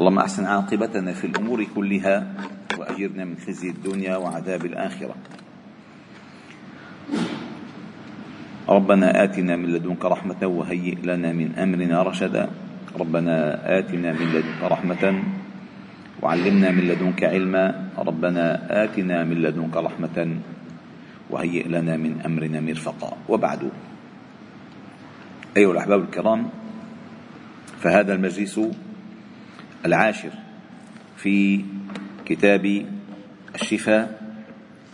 اللهم أحسن عاقبتنا في الأمور كلها وأجرنا من خزي الدنيا وعذاب الآخرة. ربنا آتنا من لدنك رحمة وهيئ لنا من أمرنا رشدا. ربنا آتنا من لدنك رحمة وعلمنا من لدنك علما. ربنا آتنا من لدنك رحمة وهيئ لنا من أمرنا مرفقا. وبعد. أيها الأحباب الكرام فهذا المجلس العاشر في كتاب الشفاء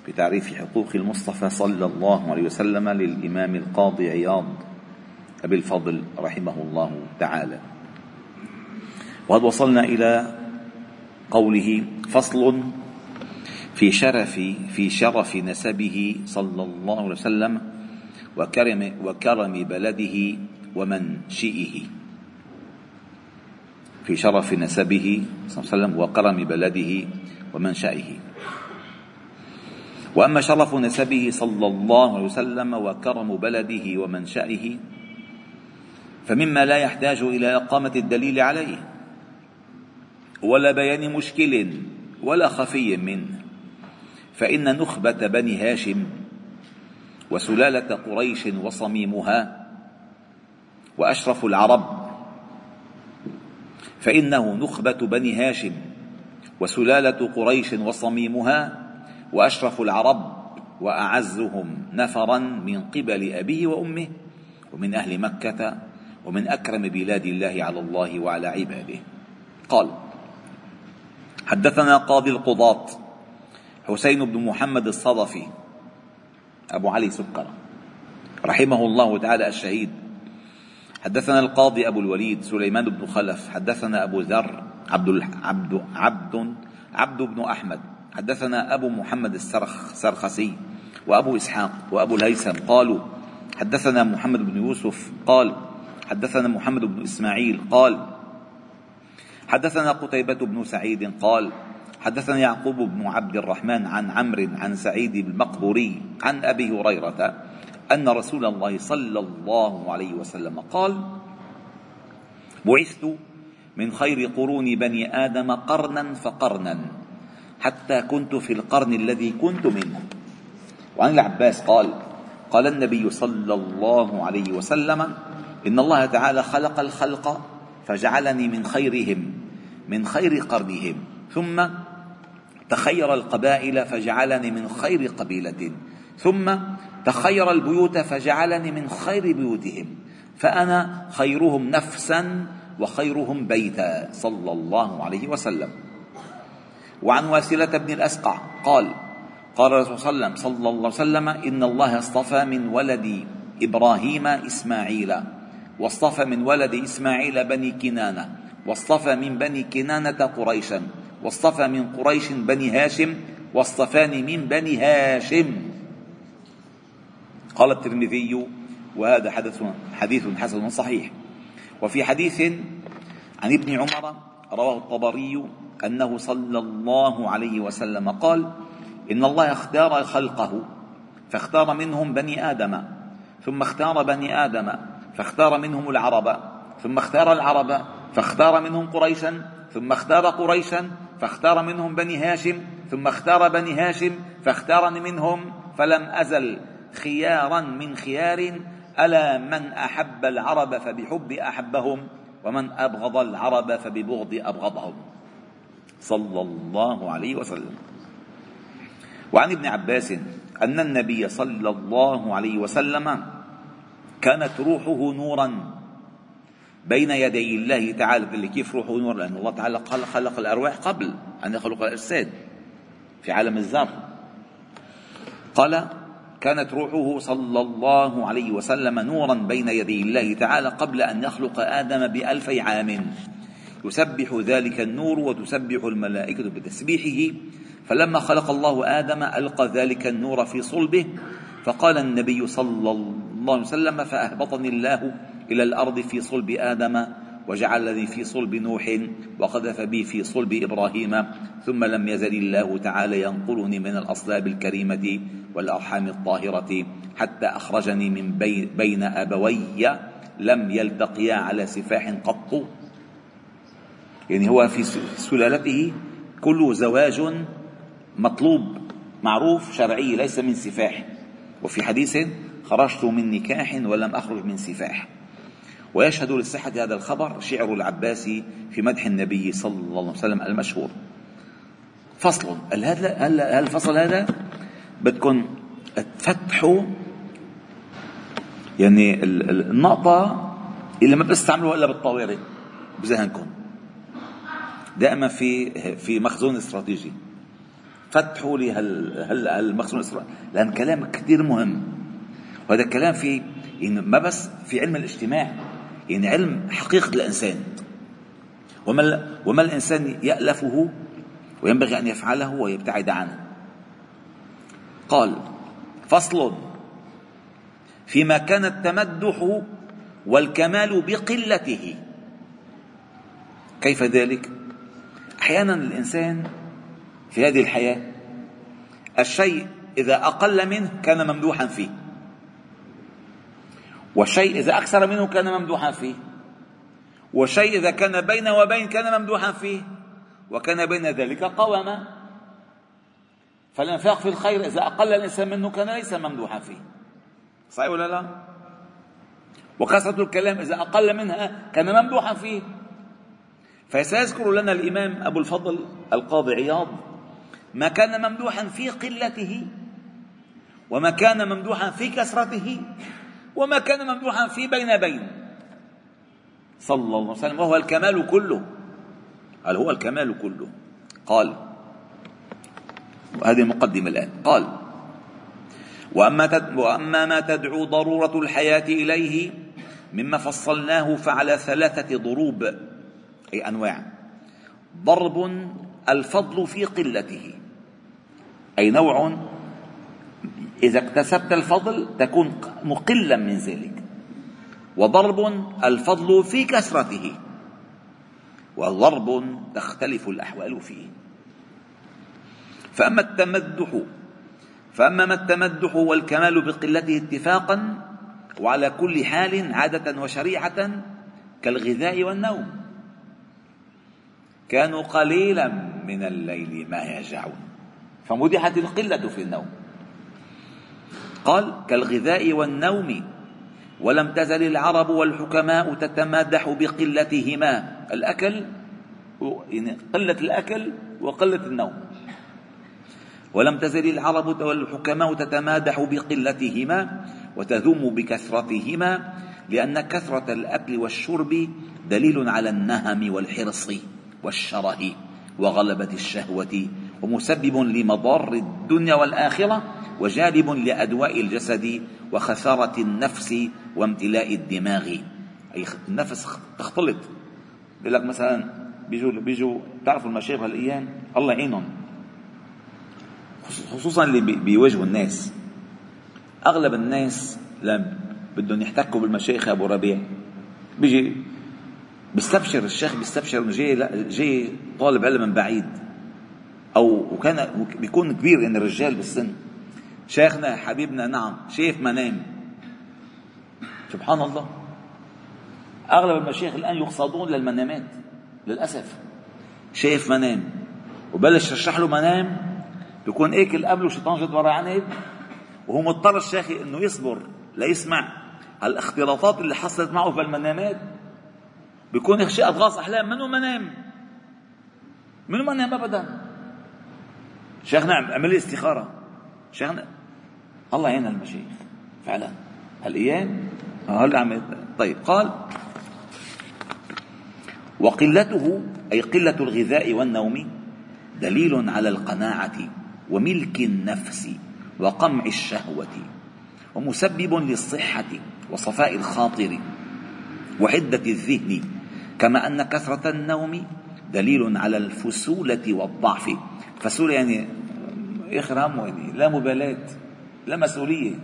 بتعريف حقوق المصطفى صلى الله عليه وسلم للإمام القاضي عياض أبي الفضل رحمه الله تعالى. وقد وصلنا إلى قوله فصل في شرف في شرف نسبه صلى الله عليه وسلم وكرم وكرم بلده ومنشئه. في شرف نسبه صلى الله عليه وسلم وكرم بلده ومنشئه وأما شرف نسبه صلى الله عليه وسلم وكرم بلده ومنشئه فمما لا يحتاج إلى إقامة الدليل عليه. ولا بيان مشكل ولا خفي منه. فإن نخبة بني هاشم وسلالة قريش وصميمها وأشرف العرب فإنه نخبة بني هاشم وسلالة قريش وصميمها وأشرف العرب وأعزهم نفرا من قبل أبيه وأمه ومن أهل مكة ومن أكرم بلاد الله على الله وعلى عباده. قال حدثنا قاضي القضاة حسين بن محمد الصدفي أبو علي سكر رحمه الله تعالى الشهيد. حدثنا القاضي أبو الوليد سليمان بن خلف حدثنا أبو ذر عبد عبد عبد عبد بن أحمد حدثنا أبو محمد السرخ سرخسي وأبو إسحاق وأبو الهيثم قالوا حدثنا محمد بن يوسف قال حدثنا محمد بن إسماعيل قال حدثنا قتيبة بن سعيد قال حدثنا يعقوب بن عبد الرحمن عن عمرو عن سعيد المقبوري عن أبي هريرة أن رسول الله صلى الله عليه وسلم قال بعثت من خير قرون بني آدم قرنا فقرنا حتى كنت في القرن الذي كنت منه. وعن العباس قال قال النبي صلى الله عليه وسلم إن الله تعالى خلق الخلق فجعلني من خيرهم من خير قرنهم ثم تخير القبائل فجعلني من خير قبيلة ثم تخير البيوت فجعلني من خير بيوتهم. فأنا خيرهم نفسا وخيرهم بيتا. صلى الله عليه وسلم. وعن واسلة بن الأسقع قال قال الرسول صلى الله عليه وسلم صلى الله عليه وسلم إن الله اصطفى من ولد إبراهيم إسماعيل. واصطفى من ولد إسماعيل بني كنانة. واصطفى من بني كنانة قريشا. واصطفى من قريش بني هاشم. واصطفاني من بني هاشم. قال الترمذي وهذا حدث حديث حسن صحيح. وفي حديث عن ابن عمر رواه الطبري أنه صلى الله عليه وسلم قال إن الله اختار خلقه فاختار منهم بني آدم ثم اختار بني آدم فاختار منهم العرب ثم اختار العرب فاختار منهم قريشا ثم اختار قريشا فاختار منهم بني هاشم ثم اختار بني هاشم فاختارني منهم فلم أزل. خيارا من خيار ألا من أحب العرب فبحب أحبهم ومن أبغض العرب فببغض أبغضهم. صلى الله عليه وسلم. وعن ابن عباس أن النبي صلى الله عليه وسلم كانت روحه نورا بين يدي الله تعالى اللي كيف روحه نور؟ لأن الله تعالى قال خلق الأرواح قبل أن يخلق الأجساد في عالم الذر قال كانت روحه صلى الله عليه وسلم نورا بين يدي الله تعالى قبل أن يخلق آدم بألفي عام. يسبح ذلك النور وتسبح الملائكة بتسبيحه. فلما خلق الله آدم ألقى ذلك النور في صلبه. فقال النبي صلى الله عليه وسلم فأهبطني الله إلى الأرض في صلب آدم. وجعلني في صلب نوح وقذف بي في صلب إبراهيم ثم لم يزل الله تعالى ينقلني من الأصلاب الكريمة والأرحام الطاهرة حتى أخرجني من بين أبوي لم يلتقيا على سفاح قط. يعني هو في سلالته كله زواج مطلوب معروف شرعي ليس من سفاح. وفي حديث خرجت من نكاح ولم أخرج من سفاح. ويشهد لصحة هذا الخبر شعر العباسي في مدح النبي صلى الله عليه وسلم المشهور. فصل. هذا الفصل هذا؟ بدكم تفتحوا يعني النقطة اللي ما بتستعملوها إلا بالطوارئ بذهنكم. دائما في في مخزون استراتيجي. فتحوا لي هالمخزون الاستراتيجي لأن كلام كثير مهم. وهذا الكلام في يعني ما بس في علم الاجتماع يعني علم حقيقة الإنسان. وما, وما الإنسان يألفه وينبغي أن يفعله ويبتعد عنه. قال فصل فيما كان التمدح والكمال بقلته. كيف ذلك؟ أحيانا الإنسان في هذه الحياة الشيء إذا أقل منه كان ممدوحا فيه. والشيء إذا أكثر منه كان ممدوحا فيه. والشيء إذا كان بين وبين كان ممدوحا فيه. وكان بين ذلك قوما. فالإنفاق في الخير إذا أقل الإنسان منه كان ليس ممدوحا فيه. صحيح ولا لا؟ وكثرة الكلام إذا أقل منها كان ممدوحا فيه. فسيذكر لنا الإمام أبو الفضل القاضي عياض ما كان ممدوحا في قلته وما كان ممدوحا في كثرته وما كان ممدوحا في بين بين. صلى الله عليه وسلم وهو الكمال كله. هل هو الكمال كله. قال وهذه المقدمة الآن. قال وأما, وأما ما تدعو ضرورة الحياة إليه مما فصلناه فعلى ثلاثة ضروب أي أنواع. ضرب الفضل في قلته أي نوع إذا اكتسبت الفضل تكون مقلا من ذلك. وضرب الفضل في كثرته وضرب تختلف الأحوال فيه. فأما التمدح فأما ما التمدح والكمال بقلته اتفاقا وعلى كل حال عادة وشريعة كالغذاء والنوم. كانوا قليلا من الليل ما يهجعون فمدحت القلة في النوم. قال كالغذاء والنوم. ولم تزل العرب والحكماء تتمادح بقلتهما. الأكل يعني قلة الأكل وقلة النوم. ولم تزل العرب والحكماء تتمادح بقلتهما وتذم بكثرتهما لأن كثرة الأكل والشرب دليل على النهم والحرص والشره وغلبة الشهوة ومسبب لمضار الدنيا والآخرة وجالب لأدواء الجسد وخسارة النفس وامتلاء الدماغ. أي النفس تختلط. بيقول لك مثلا بيجوا بيجوا تعرفوا المشايخ هالايام الله يعينهم. خصوصا اللي بيواجهوا الناس. أغلب الناس لما بدهم يحتكوا بالمشايخ أبو ربيع. بيجي بيستبشر الشيخ بيستبشر إنه جاي جاي طالب علم من بعيد. أو وكان بيكون كبير يعني الرجال بالسن. شيخنا حبيبنا نعم شايف منام سبحان الله. أغلب المشايخ الآن يقصدون للمنامات للأسف. شايف منام وبلش يشرح له منام بيكون أكل قبله شيطان جد ورا عنب وهو مضطر الشيخ إنه يصبر ليسمع الاختلاطات اللي حصلت معه في المنامات. بيكون شيء اضغاث أحلام منو منام. منو منام ابدا. شيخنا عمل لي استخاره شيخنا الله يعين المشايخ فعلا. هالايام هلا عم طيب قال وقلته أي قلة الغذاء والنوم دليل على القناعة وملك النفس وقمع الشهوة ومسبب للصحة وصفاء الخاطر وحدة الذهن كما أن كثرة النوم دليل على الفسولة والضعف فسولة يعني آخر همه يعني لا مبالاة لا مسؤولية.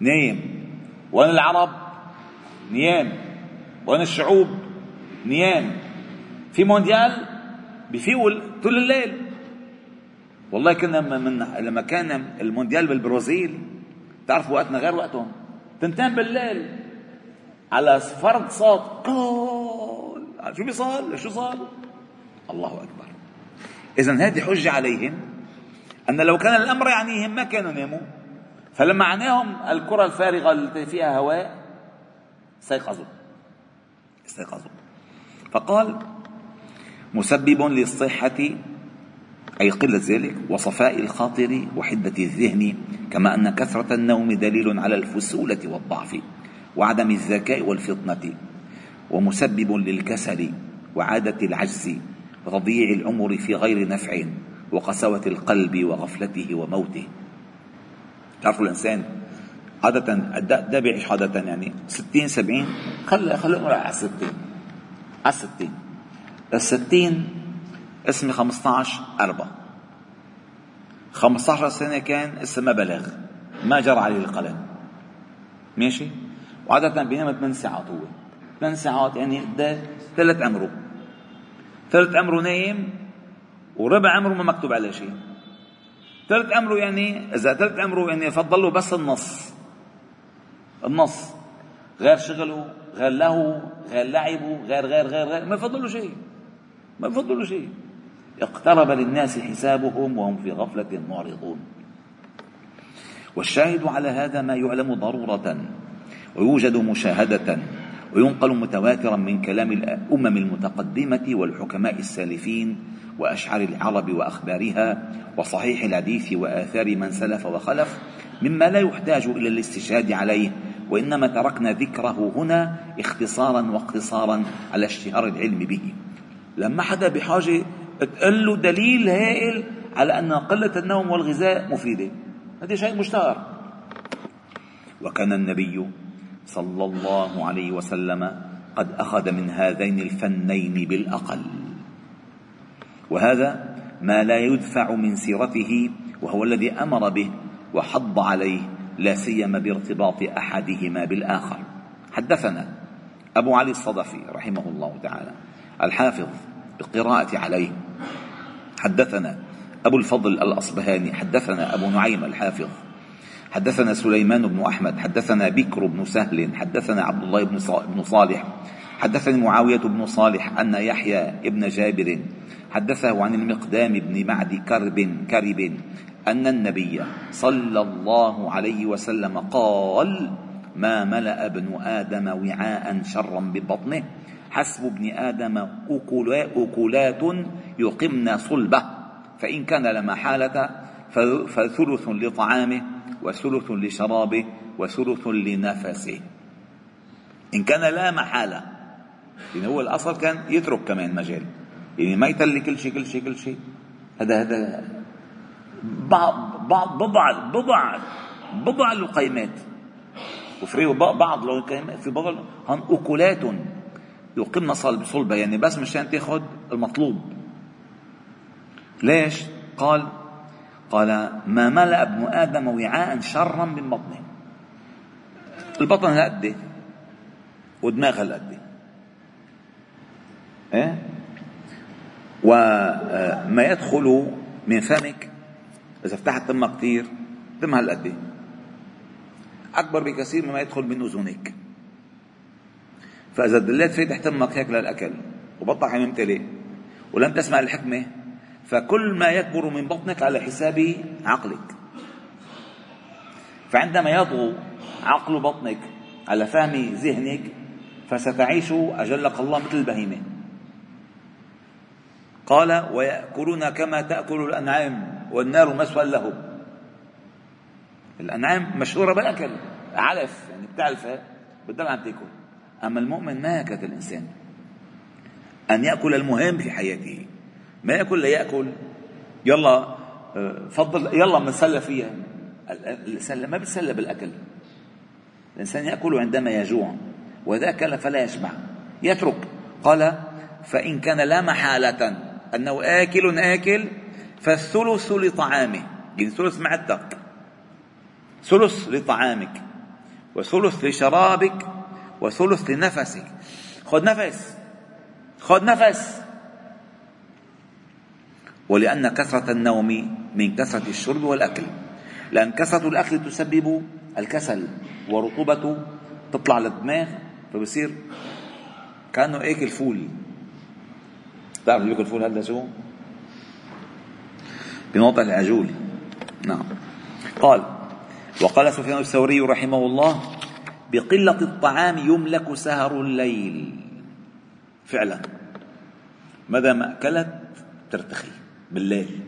نايم. وين العرب نيام. وين الشعوب نيام. في مونديال بفيقوا طول الليل. والله كنا من لما كان المونديال بالبرازيل تعرفوا وقتنا غير وقتهم. تنتين بالليل على فرض صوت كول شو بيصال؟ شو صار الله أكبر. اذا هذه حجة عليهم أن لو كان الأمر يعنيهم ما كانوا ناموا. فلما عناهم الكرة الفارغة التي فيها هواء استيقظوا. استيقظوا. فقال مسبب للصحة أي قلة ذلك وصفاء الخاطر وحدة الذهن كما أن كثرة النوم دليل على الفسولة والضعف وعدم الذكاء والفطنة ومسبب للكسل وعادة العجز وتضييع العمر في غير نفع وقسوة القلب وغفلته وموته. تعرفوا الإنسان عادة ده بيعيش عادة يعني ستين سبعين خلي خلي نقول على الستين على الستين الستين اسمي 15 أربعة. 15 سنة كان اسمه ما بلغ ما جرى عليه القلم. ماشي؟ وعادة بينام 8 ساعات هو. 8 ساعات يعني ده ثلث عمره ثلث عمره نايم وربع عمره ما مكتوب عليه شيء. ثلث عمره يعني إذا ثلث عمره يعني فضل له بس النص. النص. غير شغله غير له غير لعبه غير غير غير غير. ما يفضل له شيء. ما يفضل له شيء. اقترب للناس حسابهم وهم في غفلة معرضون. والشاهد على هذا ما يعلم ضرورة. ويوجد مشاهدة. وينقل متواترا من كلام الأمم المتقدمة والحكماء السالفين وأشعار العرب وأخبارها وصحيح الحديث وآثار من سلف وخلف مما لا يحتاج إلى الاستشهاد عليه وإنما تركنا ذكره هنا اختصارا واقتصارا على اشتهار العلم به. لما حدا بحاجة تقول له دليل هائل على أن قلة النوم والغذاء مفيدة. هذا شيء مشتهر. وكان النبي صلى الله عليه وسلم قد أخذ من هذين الفنين بالأقل. وهذا ما لا يدفع من سيرته وهو الذي أمر به وحض عليه لا سيما بارتباط أحدهما بالآخر. حدثنا أبو علي الصدفي رحمه الله تعالى الحافظ بالقراءة عليه. حدثنا أبو الفضل الأصبهاني حدثنا أبو نعيم الحافظ. حدثنا سليمان بن أحمد حدثنا بكر بن سهل حدثنا عبد الله بن صالح حدثني معاوية بن صالح أن يحيى ابن جابر حدثه عن المقدام بن معد كرب كرب أن النبي صلى الله عليه وسلم قال ما ملأ ابن آدم وعاء شرا ببطنه؟ حسب ابن آدم أكلات يقمن صلبه فإن كان لما حالة فثلث لطعامه وثلث لشرابه وثلث لنفسه. إن كان لا محالة يعني هو الأصل كان يترك كمان مجال. يعني ما يتلي كل شيء كل شيء كل شيء. هذا هذا بعض بعض بضع بضع بضع اللقيمات وفي بعض القيمات في بعض هن أكلات. يقمن صلبة يعني بس مشان تاخذ المطلوب. ليش؟ قال قال ما ملأ ابن آدم وعاء شرا من بطنه. البطن هالقد ودماغ هالقد إيه؟ وما يدخل من فمك إذا فتحت تمك كثير تم هالقد أكبر بكثير مما يدخل من أذنك. فإذا دليت فاتح تمك هيك للاكل وبطنك ممتلئ ولم تسمع الحكمة. فكل ما يكبر من بطنك على حساب عقلك. فعندما يطغو عقل بطنك على فهم ذهنك فستعيش أجلك الله مثل البهيمة. قال ويأكلون كما تأكل الأنعام والنار مسوى لهم الأنعام مشهورة بالأكل علف يعني بتعرفها بتضل عم تأكل. أما المؤمن ما هكذا الإنسان. أن يأكل المهم في حياته. ما يأكل ليأكل يلا آه، فضل يلا بنسلى فيها. الإنسان ما بتسلى بالأكل الإنسان يأكل عندما يجوع وإذا أكل فلا يشبع يترك. قال فإن كان لا محالة أنه آكل آكل فالثلث لطعامه. يعني ثلث معدتك ثلث لطعامك وثلث لشرابك وثلث لنفسك. خذ نفس خذ نفس. ولأن كثرة النوم من كثرة الشرب والأكل. لأن كثرة الأكل تسبب الكسل ورطوبته تطلع للدماغ فبصير كأنه أكل فول. تعرف اللي بياكل فول؟ شو؟ بموضع العجول نعم. قال وقال سفيان الثوري رحمه الله بقلة الطعام يملك سهر الليل. فعلا. مدى ما أكلت ترتخي. بالليل.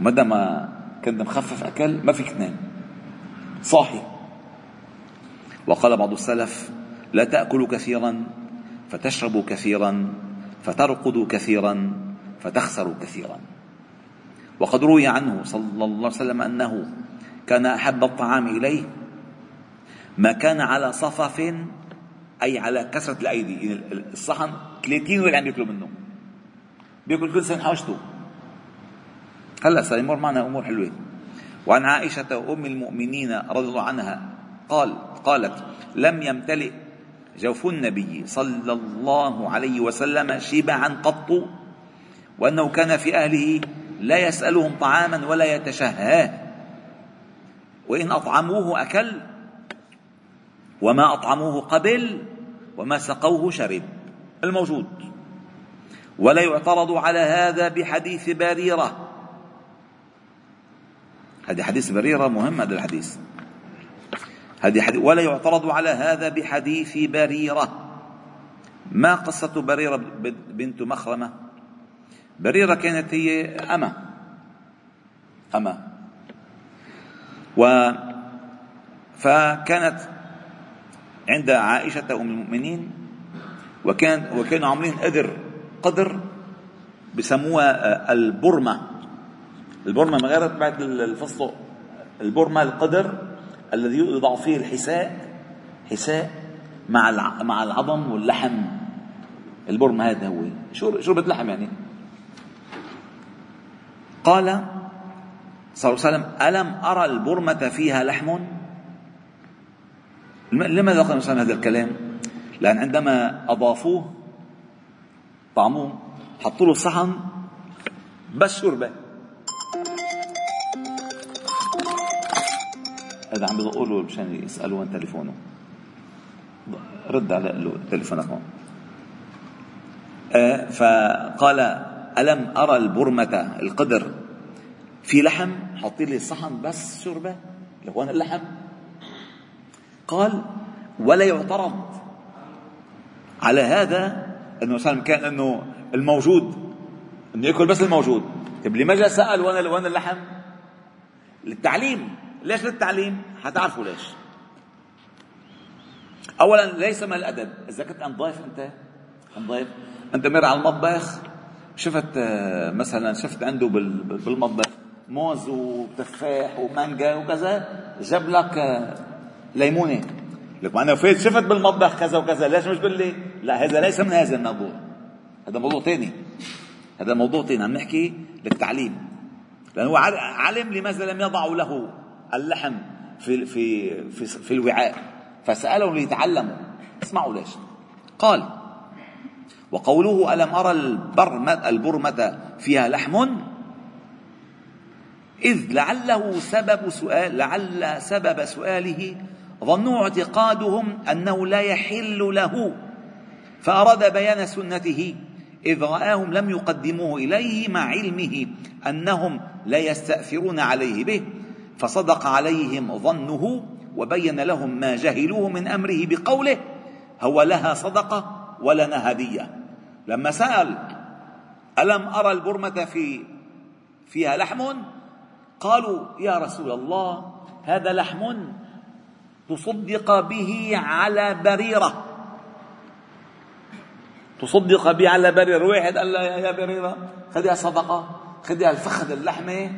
ومدى ما كنت مخفف أكل ما فيك تنام. صاحي. وقال بعض السلف لا تأكلوا كثيرا فتشربوا كثيرا فترقدوا كثيرا فتخسروا كثيرا. وقد روي عنه صلى الله عليه وسلم أنه كان أحب الطعام إليه. ما كان على صفف أي على كسرة الأيدي. يعني الصحن 30 وين عم ياكلوا منه. بياكل كل سنة حاجته. هلا صار يمر معنا أمور حلوة. وعن عائشة أم المؤمنين رضي الله عنها قال قالت لم يمتلئ جوف النبي صلى الله عليه وسلم شبعا قط وأنه كان في أهله لا يسألهم طعاما ولا يتشهاه. وإن أطعموه أكل وما أطعموه قبل وما سقوه شرب. الموجود. ولا يعترض على هذا بحديث بريرة. هذا حديث بريرة مهم هذا الحديث. هذه ولا يعترض على هذا بحديث بريرة. ما قصة بريرة بنت مخرمة؟ بريرة كانت هي أمة. أمة. و فكانت عند عائشة أم المؤمنين وكان وكانوا عاملين قدر قدر بسموها البرمة. البرمة من غير بعد الفصل. البرمة القدر الذي يوضع فيه الحساء حساء مع مع العظم واللحم. البرمة هذا هو. شو شربة لحم يعني؟ قال صلى الله عليه وسلم ألم أرى البرمة فيها لحم؟ لماذا قال النبي هذا الكلام؟ لأن عندما أضافوه طعموه حطوا له صحن بس شوربة. هذا عم بيدقوا له مشان يسألوه عن تليفونه. رد على له تليفونك هون آه فقال ألم أرى البرمة القدر في لحم؟ حاطين لي الصحن بس شوربة. لهون اللحم. قال ولا يعترض. على هذا إنه مثلا كان إنه الموجود إنه يأكل بس الموجود. طيب لما جاء سأل وين وين اللحم؟ للتعليم. ليش للتعليم؟ حتعرفوا ليش. اولا ليس من الأدب. إذا كنت أنت ضيف أنت ضيف أنت مر على المطبخ شفت آه، مثلا شفت عنده بالمطبخ موز وتفاح ومانجا وكذا جاب لك آه، ليمونة. لك أنا فايت شفت بالمطبخ كذا وكذا. ليش مش بقول لي؟ لا هذا ليس من هذا الموضوع. هذا موضوع ثاني هذا موضوع ثاني عم نحكي للتعليم لأنه هو علم لماذا لم يضعوا له اللحم في في في, في الوعاء. فسالهم ليتعلموا اسمعوا ليش. قال وقوله ألم أرى البرمة, البرمة فيها لحم؟ إذ لعله سبب سؤال لعل سبب سؤاله ظنوا اعتقادهم أنه لا يحل له فأراد بيان سنته إذ رآهم لم يقدموه إليه مع علمه أنهم لا يستأثرون عليه به فصدق عليهم ظنه وبين لهم ما جهلوه من أمره بقوله هو لها صدقة ولنا هدية. لما سأل ألم أرى البرمة في فيها لحم؟ قالوا يا رسول الله هذا لحم تصدق به على بريرة. تصدق به على بريرة. واحد قال لها يا بريرة خذيها صدقة خذيها الفخذ اللحمة.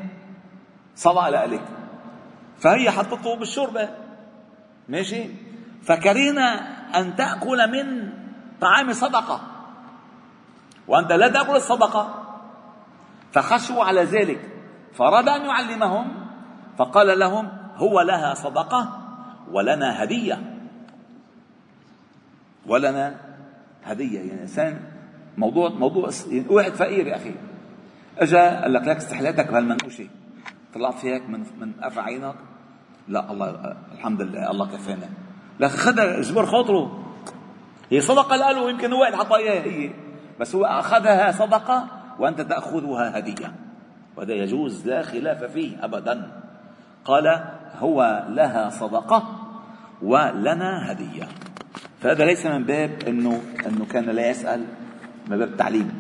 صدقة لك فهي حطته بالشوربة. ماشي؟ فكرهنا أن تأكل من طعام صدقة. وأنت لا تأكل الصدقة. فخشوا على ذلك. فأراد أن يعلمهم. فقال لهم هو لها صدقة؟ ولنا هدية. ولنا هدية. يعني إنسان موضوع موضوع يعني واحد فقير يا أخي. اجى قال لك لك استحلاتك بهالمنقوشة. طلعت فيك من من قفا عينك. لا الله الحمد لله الله كفانا. لك خذها اجبر خاطره. هي صدقة له يمكن واحد حطها إياها هي. بس هو أخذها صدقة وأنت تأخذها هدية. وهذا يجوز لا خلاف فيه ابدا. قال هو لها صدقة. ولنا هدية. فهذا ليس من باب إنه إنه كان لا يسأل من باب التعليم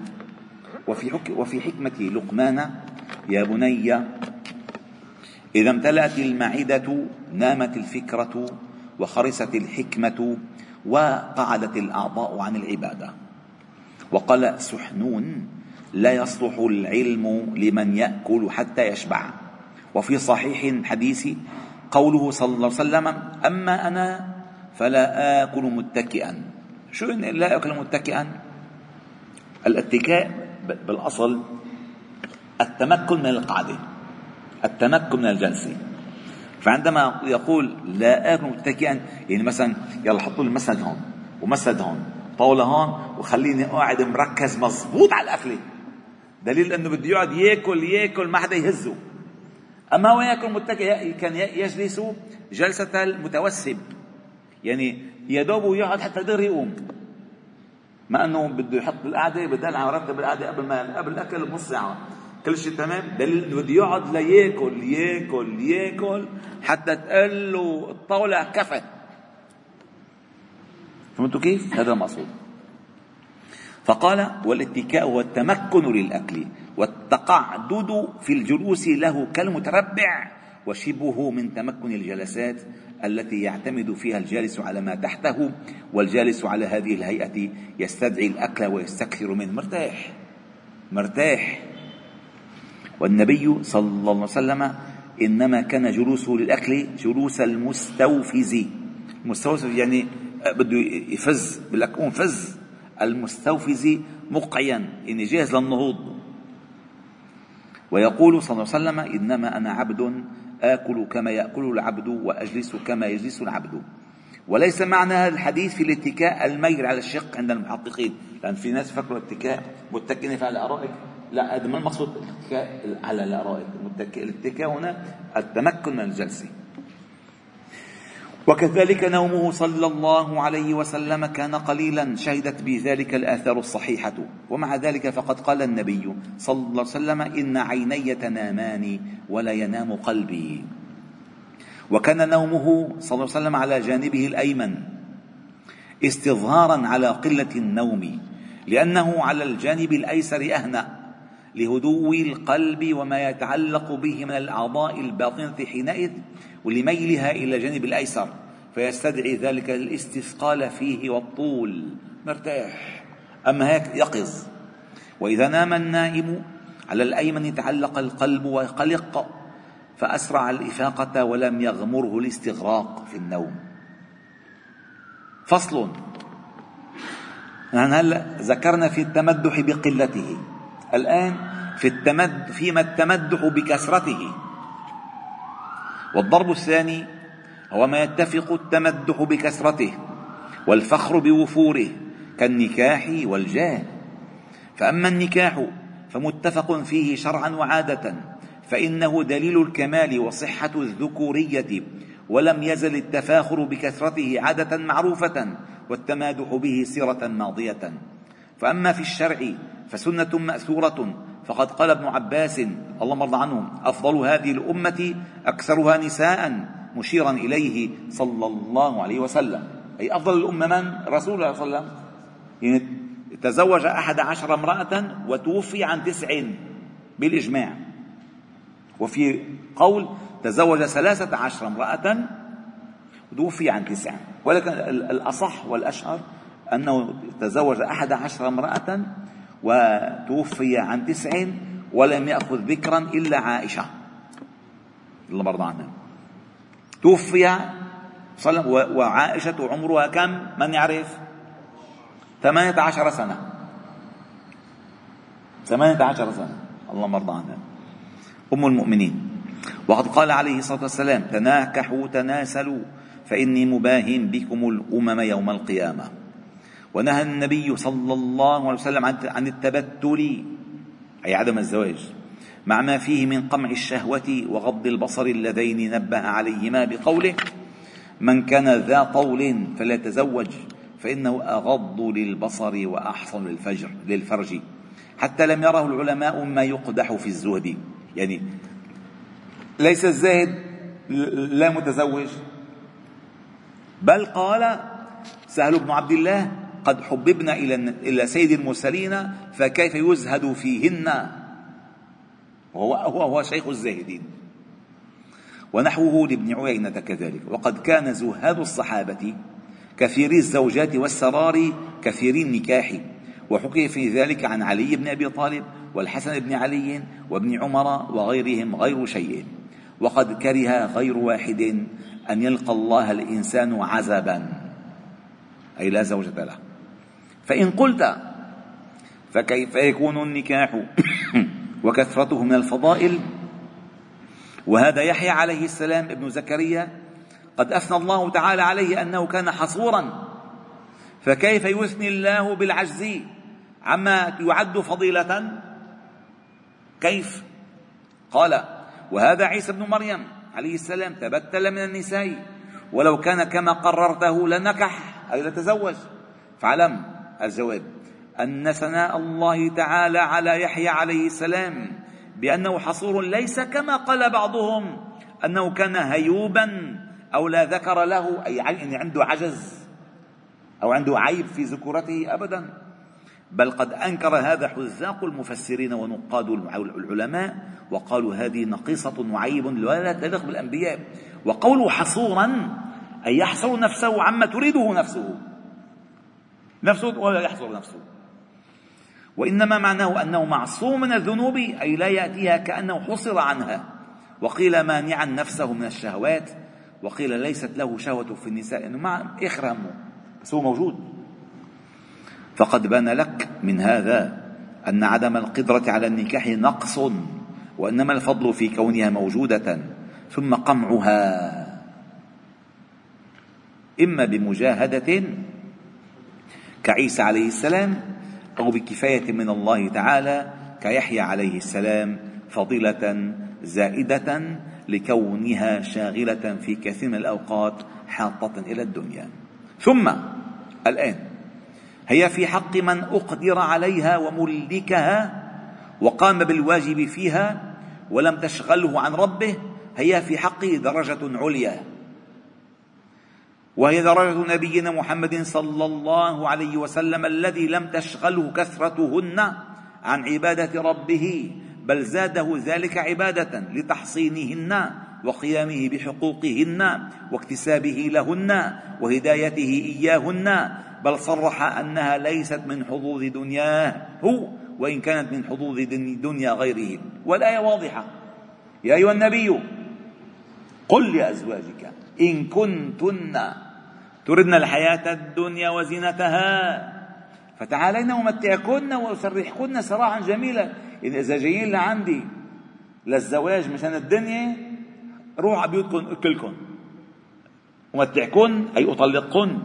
وفي, وفي حكمة لقمان يا بني إذا امتلأت المعدة نامت الفكرة وخرست الحكمة وقعدت الأعضاء عن العبادة. وقال سحنون لا يصلح العلم لمن يأكل حتى يشبع. وفي صحيح حديث قوله صلى الله عليه وسلم أما أنا فلا آكل متكئا. شو لا آكل متكئا؟ الاتكاء بالأصل التمكن من القعدة التمكن من الجلسة. فعندما يقول لا آكل متكئا يعني مثلا يلا حطوا لي هون ومسند هون طاولة هون وخليني قاعد مركز مضبوط على الأكلة. دليل إنه بده يقعد ياكل ياكل ما حدا يهزه. هو ياكل متكئ كان يجلس جلسة المتوسب يعني يا دوب يقعد حتى يقدر يقوم. ما أنه بده يحط القعده بدل عم يرتب القعده قبل ما قبل الأكل بنص ساعة. كل شيء تمام؟ دليل بده يقعد لياكل ياكل ياكل حتى تقول له الطاولة كفت فهمتوا كيف؟ هذا المقصود. فقال والاتكاء هو التمكن للأكل. والتقعدد في الجلوس له كالمتربع وشبهه من تمكن الجلسات التي يعتمد فيها الجالس على ما تحته والجالس على هذه الهيئة يستدعي الأكل ويستكثر منه مرتاح. مرتاح. والنبي صلى الله عليه وسلم إنما كان جلوسه للأكل جلوس المستوفز. المستوفز يعني بده يفز بالأكون فز. المستوفز مقعيا يعني جاهز للنهوض. ويقول صلى الله عليه وسلم إنما أنا عبد آكل كما يأكل العبد وأجلس كما يجلس العبد. وليس معنى هذا الحديث في الاتكاء الميل على الشق عند المحققين. لأن في ناس فكروا الاتكاء متكئين على الأرائك لا هذا ما المقصود الاتكاء على الأرائك الاتكاء هنا التمكن من الجلسة وكذلك نومه صلى الله عليه وسلم كان قليلا شهدت بذلك الآثار الصحيحة. ومع ذلك فقد قال النبي صلى الله عليه وسلم إن عيني تنامان ولا ينام قلبي. وكان نومه صلى الله عليه وسلم على جانبه الأيمن استظهارا على قلة النوم لأنه على الجانب الأيسر أهنأ لهدوء القلب وما يتعلق به من الأعضاء الباطنة حينئذ ولميلها إلى الجانب الأيسر فيستدعي ذلك الاستثقال فيه والطول مرتاح. أما هيك يقظ. وإذا نام النائم على الأيمن تعلق القلب وقلق فأسرع الإفاقة ولم يغمره الاستغراق في النوم. فصل. نحن هلا ذكرنا في التمدح بقلته؟ الآن في التمد فيما التمدح بكثرته والضرب الثاني هو ما يتفق التمدح بكثرته والفخر بوفوره كالنكاح والجاه. فأما النكاح فمتفق فيه شرعا وعادة فإنه دليل الكمال وصحة الذكورية ولم يزل التفاخر بكثرته عادة معروفة والتمادح به سيرة ماضية. فأما في الشرع فسنة مأثورة فقد قال ابن عباس اللهم ارض عنهم أفضل هذه الأمة أكثرها نساء مشيرا إليه صلى الله عليه وسلم. أي أفضل الأمة من؟ رسول الله صلى الله عليه وسلم. يعني تزوج أحد عشر امرأة وتوفي عن تسع بالإجماع. وفي قول تزوج ثلاثة عشر امرأة وتوفي عن تسع. ولكن الأصح والأشهر أنه تزوج أحد عشر امرأة وتوفي عن تسع ولم يأخذ ذكرا إلا عائشة. الله برضى عنها. توفي وعائشة عمرها كم؟ من يعرف؟ ثمانية عشر سنة. ثمانية عشر سنة. اللهم ارضى عنها. أم المؤمنين. وقد قال عليه الصلاة والسلام تناكحوا تناسلوا فإني مباهن بكم الأمم يوم القيامة. ونهى النبي صلى الله عليه وسلم عن التبتل أي عدم الزواج مع ما فيه من قمع الشهوة وغض البصر اللذين نبه عليهما بقوله من كان ذا طول فليتزوج فإنه أغض للبصر وأحصن للفجر للفرج. حتى لم يره العلماء ما يقدح في الزهد. يعني ليس الزاهد لا متزوج بل قال سهل بن عبد الله قد حببنا إلى إلى سيد المرسلين فكيف يزهد فيهن؟ وهو هو شيخ الزاهدين. ونحوه لابن عيينة كذلك. وقد كان زهاد الصحابة كثيري الزوجات والسرار كثيري النكاح. وحكي في ذلك عن علي بن أبي طالب والحسن بن علي وابن عمر وغيرهم غير شيء. وقد كره غير واحد أن يلقى الله الإنسان عزبا. أي لا زوجة له. فإن قلت فكيف يكون النكاح؟ وكثرته من الفضائل؟ وهذا يحيى عليه السلام ابن زكريا قد أثنى الله تعالى عليه أنه كان حصورا. فكيف يثني الله بالعجز عما يعد فضيلة؟ كيف؟ قال وهذا عيسى بن مريم عليه السلام تبتل من النساء ولو كان كما قررته لنكح أي لتزوج. فعلم الجواب أن ثناء الله تعالى على يحيى عليه السلام بأنه حصور ليس كما قال بعضهم أنه كان هيوبا أو لا ذكر له أي يعني عنده عجز أو عنده عيب في ذكورته أبدا. بل قد أنكر هذا حذاق المفسرين ونقاد العلماء وقالوا هذه نقيصة وعيب ولا تليق بالأنبياء. وقوله حصورا أي يحصر نفسه عما تريده نفسه. نفسه ولا يحصر نفسه. وإنما معناه أنه معصوم من الذنوب أي لا يأتيها كأنه حصر عنها. وقيل مانعا نفسه من الشهوات وقيل ليست له شهوة في النساء. إنه ما إخر همه بس هو موجود. فقد بان لك من هذا أن عدم القدرة على النكاح نقص وإنما الفضل في كونها موجودة ثم قمعها. إما بمجاهدة كعيسى عليه السلام أو بكفاية من الله تعالى كيحيى عليه السلام فضيلة زائدة لكونها شاغلة في كثير من الأوقات حاطة إلى الدنيا. ثم الآن هي في حق من أقدر عليها وملكها وقام بالواجب فيها ولم تشغله عن ربه هي في حقه درجة عليا. وهي درجة نبينا محمد صلى الله عليه وسلم الذي لم تشغله كثرتهن عن عبادة ربه بل زاده ذلك عبادة لتحصينهن وقيامه بحقوقهن واكتسابه لهن وهدايته إياهن بل صرح أنها ليست من حظوظ دنياه هو وإن كانت من حظوظ دنيا غيره. والآية واضحة. يا أيها النبي قل لأزواجك إن كنتن تردن الحياة الدنيا وزينتها. فتعالينا ومتعكن وسرحكن سراحا جميلا. يعني إذا جايين لعندي للزواج مشان الدنيا روح على بيوتكم كلكم ومتعكن أي أطلقكن.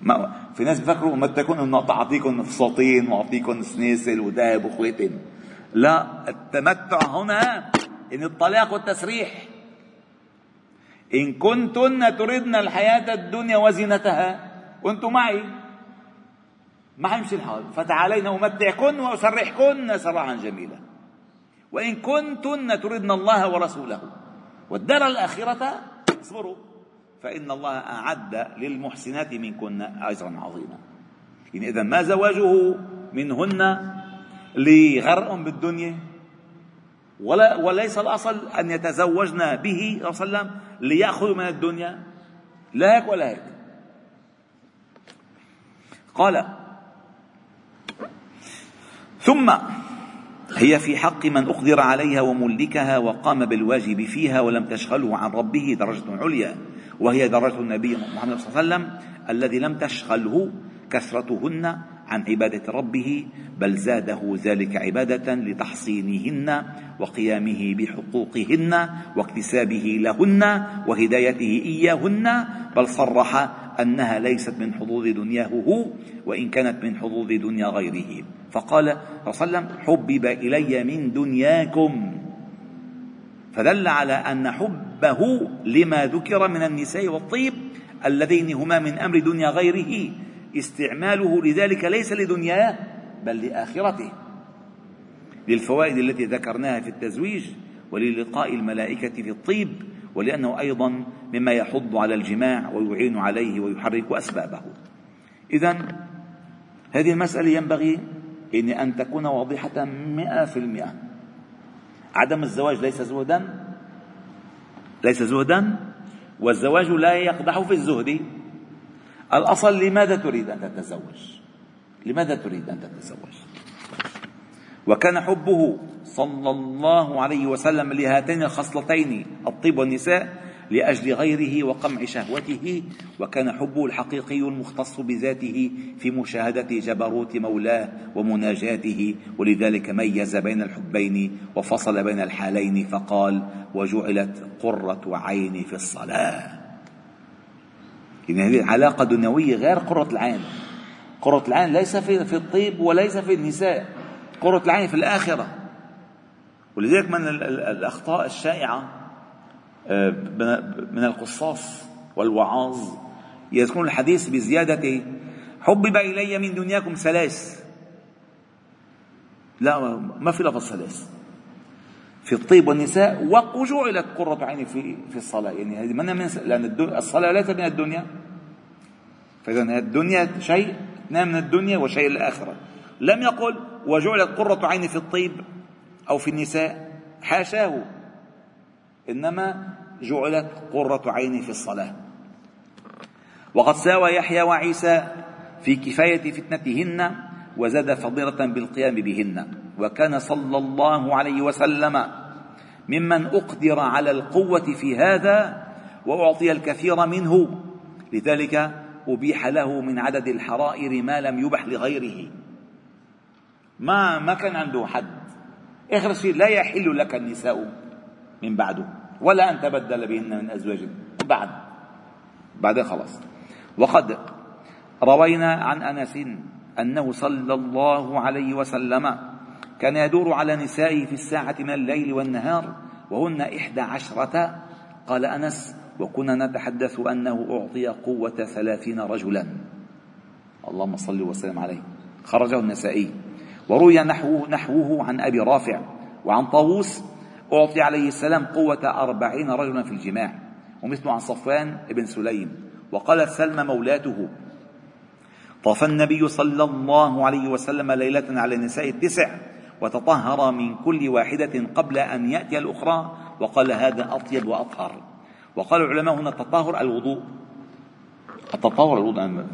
ما في ناس بيفكروا ما تكون انه اعطيكم فساتين واعطيكم سنيسل وذهب وخواتم. لا التمتع هنا إن الطلاق والتسريح إن كنتن تردن الحياة الدنيا وزينتها وأنتم معي. ما حيمشي الحال. فتعالينا أمتعكن وأسرحكن سراحا جميلا. وإن كنتن تردن الله ورسوله والدار الآخرة اصبروا. فإن الله أعد للمحسنات منكن أجرا عظيما. يعني إذا ما زواجه منهن لغرق بالدنيا؟ ولا وليس الأصل أن يتزوجن به صلى الله عليه وسلم. ليأخذوا من الدنيا؟ لا هيك ولا هيك. قال ثم هي في حق من أقدر عليها وملكها وقام بالواجب فيها ولم تشغله عن ربه درجة عليا وهي درجة النبي محمد صلى الله عليه وسلم الذي لم تشغله كثرتهن عن عبادة ربه بل زاده ذلك عبادة لتحصينهن وقيامه بحقوقهن واكتسابه لهن وهدايته إياهن. بل صرح أنها ليست من حظوظ دنياه هو وإن كانت من حظوظ دنيا غيره. فقال صلى الله عليه وسلم حبب إلي من دنياكم. فدل على أن حبه لما ذكر من النساء والطيب اللذين هما من أمر دنيا غيره استعماله لذلك ليس لدنياه بل لآخرته. للفوائد التي ذكرناها في التزويج وللقاء الملائكة في الطيب ولأنه أيضا مما يحض على الجماع ويعين عليه ويحرك أسبابه. إذا هذه المسألة ينبغي إن أن تكون واضحة مئة في المئة. عدم الزواج ليس زهدا ليس زهدا والزواج لا يقدح في الزهد. الأصل لماذا تريد أن تتزوج؟ لماذا تريد أن تتزوج؟ وكان حبه صلى الله عليه وسلم لهاتين الخصلتين الطيب والنساء لأجل غيره وقمع شهوته وكان حبه الحقيقي المختص بذاته في مشاهدة جبروت مولاه ومناجاته ولذلك ميز بين الحبين وفصل بين الحالين فقال وجعلت قرة عيني في الصلاة. يعني هذه علاقة دنيوية غير قرة العين. قرة العين ليس في في الطيب وليس في النساء. قرة العين في الآخرة. ولذلك من الأخطاء الشائعة آه، من القصاص والوعاظ. يذكرون الحديث بزيادة حبب إلي من دنياكم ثلاث. لا ما في لفظ ثلاث. في الطيب والنساء وجعلت قرة عيني في في الصلاة. يعني هذه من من لأن الصلاة ليست من الدنيا. فإذا الدنيا شيء اثنان من الدنيا وشيء الآخرة لم يقل وجعلت قرة عيني في الطيب أو في النساء حاشاه. إنما جعلت قرة عيني في الصلاة. وقد ساوى يحيى وعيسى في كفاية فتنتهن وزاد فضيلة بالقيام بهن. وكان صلى الله عليه وسلم ممن أقدر على القوة في هذا وأعطي الكثير منه. لذلك أبيح له من عدد الحرائر ما لم يبح لغيره. ما ما كان عنده حد. آخر شيء لا يحل لك النساء من بعده ولا أن تبدل بهن من أزواج. بعد. بعدين خلاص. وقد روينا عن أنس أنه صلى الله عليه وسلم كان يدور على نسائه في الساعة من الليل والنهار وهن إحدى عشرة. قال أنس وكنا نتحدث أنه أعطي قوة ثلاثين رجلا. اللهم صل وسلم عليه. خرجه النسائي. وروي نحوه, نحوه عن أبي رافع وعن طاووس أعطي عليه السلام قوة أربعين رجلا في الجماع. ومثل عن صفوان بن سليم. وقالت سلمى مولاته طاف النبي صلى الله عليه وسلم ليلة على النساء التسع. وتطهر من كل واحدة قبل أن يأتي الأخرى وقال هذا أطيب وأطهر. وقال العلماء هنا التطهر الوضوء. التطهر الوضوء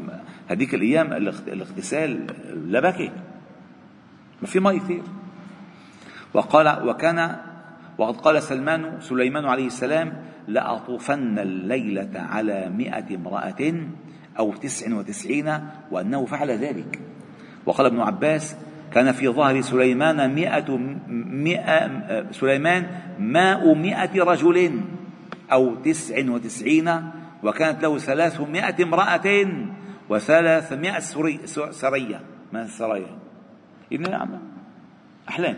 هذيك الأيام الاغتسال لا بكي ما في ماء كثير وقال وكان وقد قال سلمان سليمان عليه السلام لأطوفن الليلة على مئة امرأة أو تسع وتسعين وأنه فعل ذلك. وقال ابن عباس كان في ظهر سليمان مئة, مئة سليمان ماء مئة رجل أو تسع وتسعين وكانت له ثلاثمائة امرأة وثلاثمائة سرية ما السرايا ابن أحلام.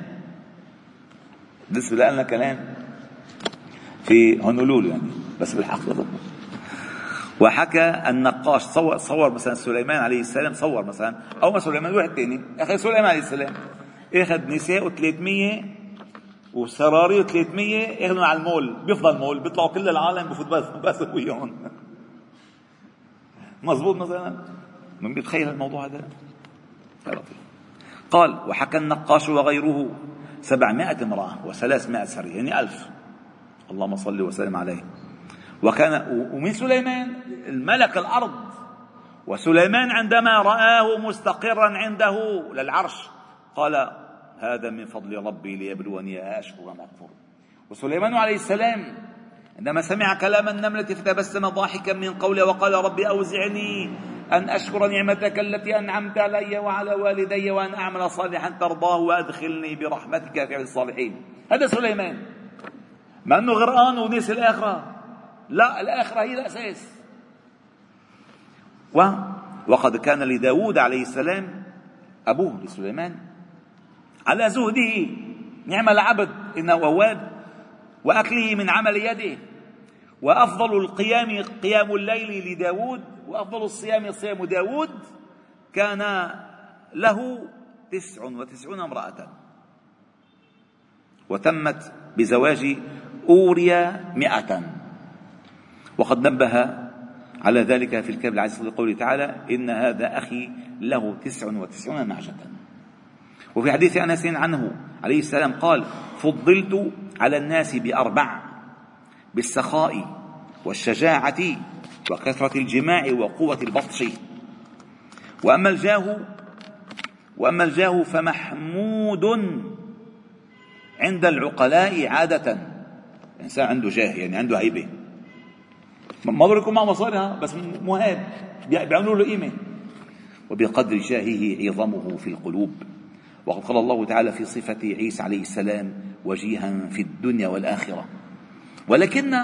بالنسبة لنا كلام في هونولولو يعني بس بالحقيقة وحكى النقاش صور صور مثلا سليمان عليه السلام صور مثلا. أو ما سليمان واحد ثاني أخي سليمان عليه السلام اخذ نساء 300 وسراري 300 اخذهم على المول. بيفضل مول بيطلعوا كل العالم بفوت بس بس وياهم. مزبوط مثلا؟ من بيتخيل الموضوع هذا؟ قال وحكى النقاش وغيره سبعمائة امرأة وثلاثمائة سرية يعني ألف. اللهم صل وسلم عليه. وكان ومن سليمان؟ الملك الأرض. وسليمان عندما رآه مستقرا عنده للعرش قال هذا من فضل ربي ليبلوني أشكر أم أكفر. وسليمان عليه السلام عندما سمع كلام النملة فتبسم ضاحكا من قوله وقال ربي أوزعني أن أشكر نعمتك التي أنعمت علي وعلى والدي وأن أعمل صالحا ترضاه وأدخلني برحمتك في الصالحين. هذا سليمان. مع أنه غرقان ونسي الآخرة؟ لا الآخرة هي الأساس. و وقد كان لداود عليه السلام أبوه لسليمان على زهده. نعم العبد إنه أواب وأكله من عمل يده. وأفضل القيام قيام الليل لداود وأفضل الصيام صيام داود كان له تسع وتسعون امرأة. وتمت بزواج أوريا مئة. وقد نبه على ذلك في الكتاب العزيز قوله تعالى إن هذا أخي له تسع وتسعون نعجة وفي حديث أنس عنه عليه السلام قال فضلت على الناس بأربع بالسخاء والشجاعة وكثرة الجماع وقوة البطش. وأما الجاه وأما الجاه فمحمود عند العقلاء عادة. إنسان عنده جاه يعني عنده هيبة. ما ضر يكون معه مصاري بس مهاب بيعملوا له قيمة وبقدر جاهه عظمه في القلوب. وقد قال الله تعالى في صفة عيسى عليه السلام وجيها في الدنيا والآخرة ولكن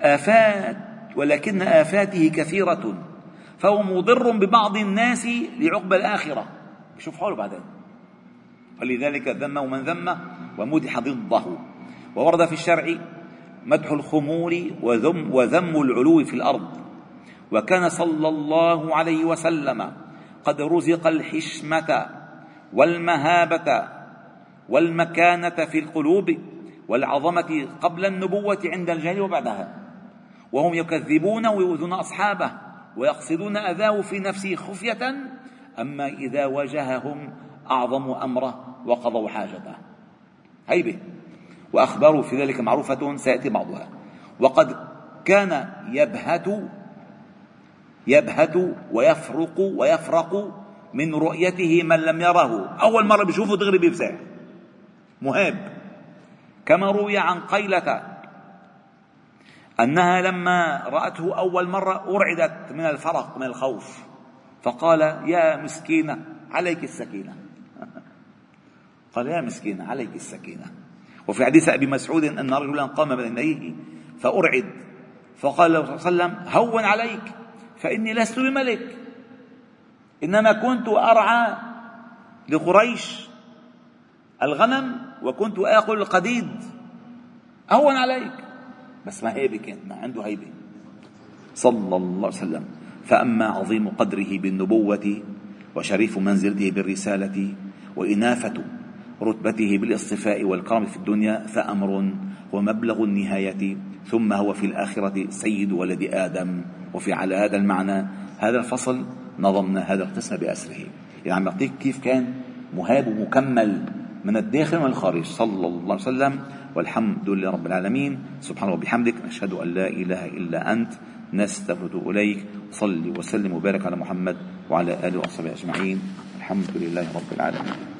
آفات ولكن آفاته كثيرة. فهو مضر ببعض الناس لعقب الآخرة. شوف حوله بعدين. ولذلك ذمه من ذمه ومدح ضده. وورد في الشرع مدح الخمور وذم, وذم العلو في الأرض. وكان صلى الله عليه وسلم قد رزق الحشمة والمهابة والمكانة في القلوب والعظمة قبل النبوة عند الجهل وبعدها. وهم يكذبون ويؤذون أصحابه ويقصدون أذاه في نفسه خفية أما إذا واجههم أعظموا أمره وقضوا حاجته. هيبة. وأخباره في ذلك معروفة سيأتي بعضها. وقد كان يبهت يبهت ويفرق ويفرق من رؤيته من لم يره. أول مرة بيشوفه دغري بيفزع. مهاب. كما روي عن قيلة أنها لما رأته أول مرة أرعدت من الفرق من الخوف. فقال يا مسكينة عليك السكينة. قال يا مسكينة عليك السكينة. وفي حديث أبي مسعود أن رجلا قام بين يديه فأرعد. فقال له صلى الله عليه وسلم هون عليك فإني لست بملك. إنما كنت أرعى لقريش الغنم وكنت آكل القديد. هون عليك. بس ما هيبة كانت ما عنده هيبة. صلى الله عليه وسلم. فأما عظيم قدره بالنبوة وشريف منزلته بالرسالة وإنافة رتبته بالاصطفاء والكرم في الدنيا فأمر ومبلغ النهاية ثم هو في الآخرة سيد ولد آدم. وفي على هذا المعنى هذا الفصل نظمنا هذا القسم بأسره. يعني عم يعطيك كيف كان مهاب ومكمل من الداخل ومن الخارج. صلى الله عليه وسلم. والحمد لله رب العالمين. سبحانه وبحمدك نشهد أن لا إله إلا أنت. نستغفر إليك صلي وسلم وبارك على محمد وعلى آله وصحبه أجمعين. الحمد لله رب العالمين.